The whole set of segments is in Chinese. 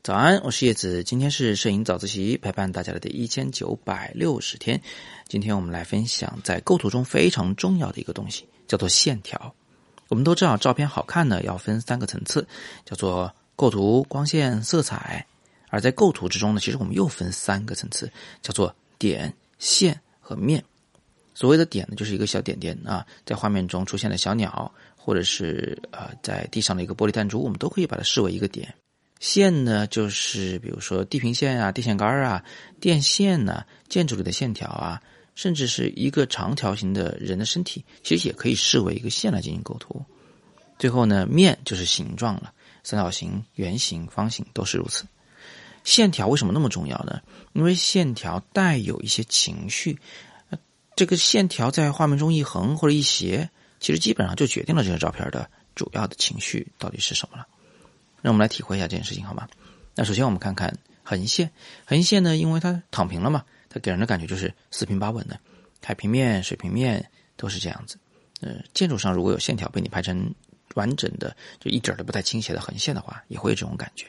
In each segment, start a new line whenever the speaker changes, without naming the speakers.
早安，我是叶子，今天是摄影早自习陪伴大家的第一千九百六十天。今天我们来分享在构图中非常重要的一个东西，叫做线条。我们都知道，照片好看呢，要分三个层次，叫做构图、光线、色彩。而在构图之中呢，其实我们又分三个层次，叫做点、线和面。所谓的点呢，就是一个小点点啊，在画面中出现的小鸟，或者是呃在地上的一个玻璃弹珠，我们都可以把它视为一个点。线呢，就是比如说地平线啊、电线杆啊、电线呐、建筑里的线条啊，甚至是一个长条形的人的身体，其实也可以视为一个线来进行构图。最后呢，面就是形状了，三角形、圆形、方形都是如此。线条为什么那么重要呢？因为线条带有一些情绪，这个线条在画面中一横或者一斜，其实基本上就决定了这个照片的主要的情绪到底是什么了。让我们来体会一下这件事情好吗？那首先我们看看横线，横线呢，因为它躺平了嘛，它给人的感觉就是四平八稳的，海平面、水平面都是这样子。呃，建筑上如果有线条被你拍成完整的，就一点都不带倾斜的横线的话，也会有这种感觉。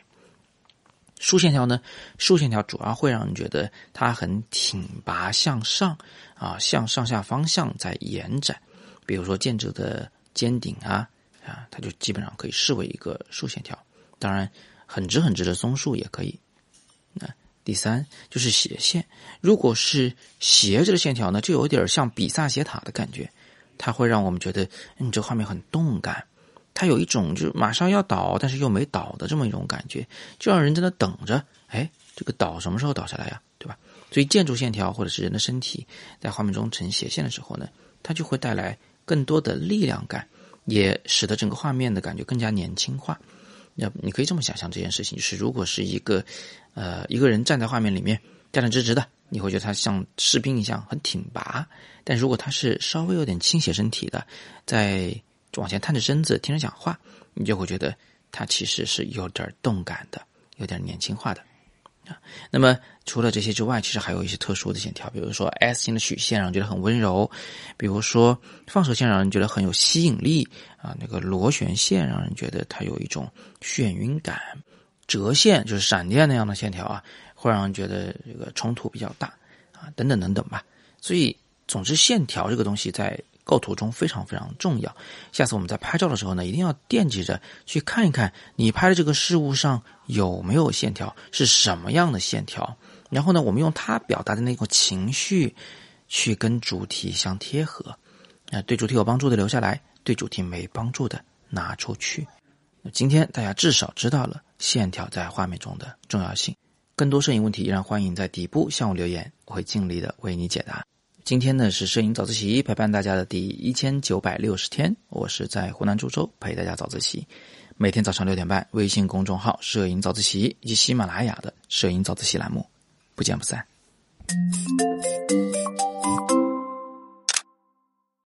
竖线条呢，竖线条主要会让人觉得它很挺拔向上啊，向上下方向在延展。比如说建筑的尖顶啊啊，它就基本上可以视为一个竖线条。当然，很直很直的松树也可以。那第三就是斜线，如果是斜着的线条呢，就有点像比萨斜塔的感觉，它会让我们觉得，嗯，这画面很动感，它有一种就是马上要倒，但是又没倒的这么一种感觉，就让人在那等着，哎，这个倒什么时候倒下来呀？对吧？所以建筑线条或者是人的身体在画面中呈斜线的时候呢，它就会带来更多的力量感，也使得整个画面的感觉更加年轻化。要你可以这么想象这件事情，就是如果是一个，呃，一个人站在画面里面站得直直的，你会觉得他像士兵一样很挺拔；但如果他是稍微有点倾斜身体的，在往前探着身子听着讲话，你就会觉得他其实是有点动感的，有点年轻化的。啊那么除了这些之外，其实还有一些特殊的线条，比如说 S 型的曲线让人觉得很温柔，比如说放射线让人觉得很有吸引力啊，那个螺旋线让人觉得它有一种眩晕感，折线就是闪电那样的线条啊，会让人觉得这个冲突比较大啊，等等等等吧。所以，总之线条这个东西在。构图中非常非常重要。下次我们在拍照的时候呢，一定要惦记着去看一看你拍的这个事物上有没有线条，是什么样的线条。然后呢，我们用它表达的那种情绪，去跟主题相贴合。啊，对主题有帮助的留下来，对主题没帮助的拿出去。今天大家至少知道了线条在画面中的重要性。更多摄影问题，依然欢迎在底部向我留言，我会尽力的为你解答。今天呢是摄影早自习陪伴大家的第一千九百六十天，我是在湖南株洲陪大家早自习，每天早上六点半，微信公众号“摄影早自习”以及喜马拉雅的“摄影早自习”栏目，不见不散。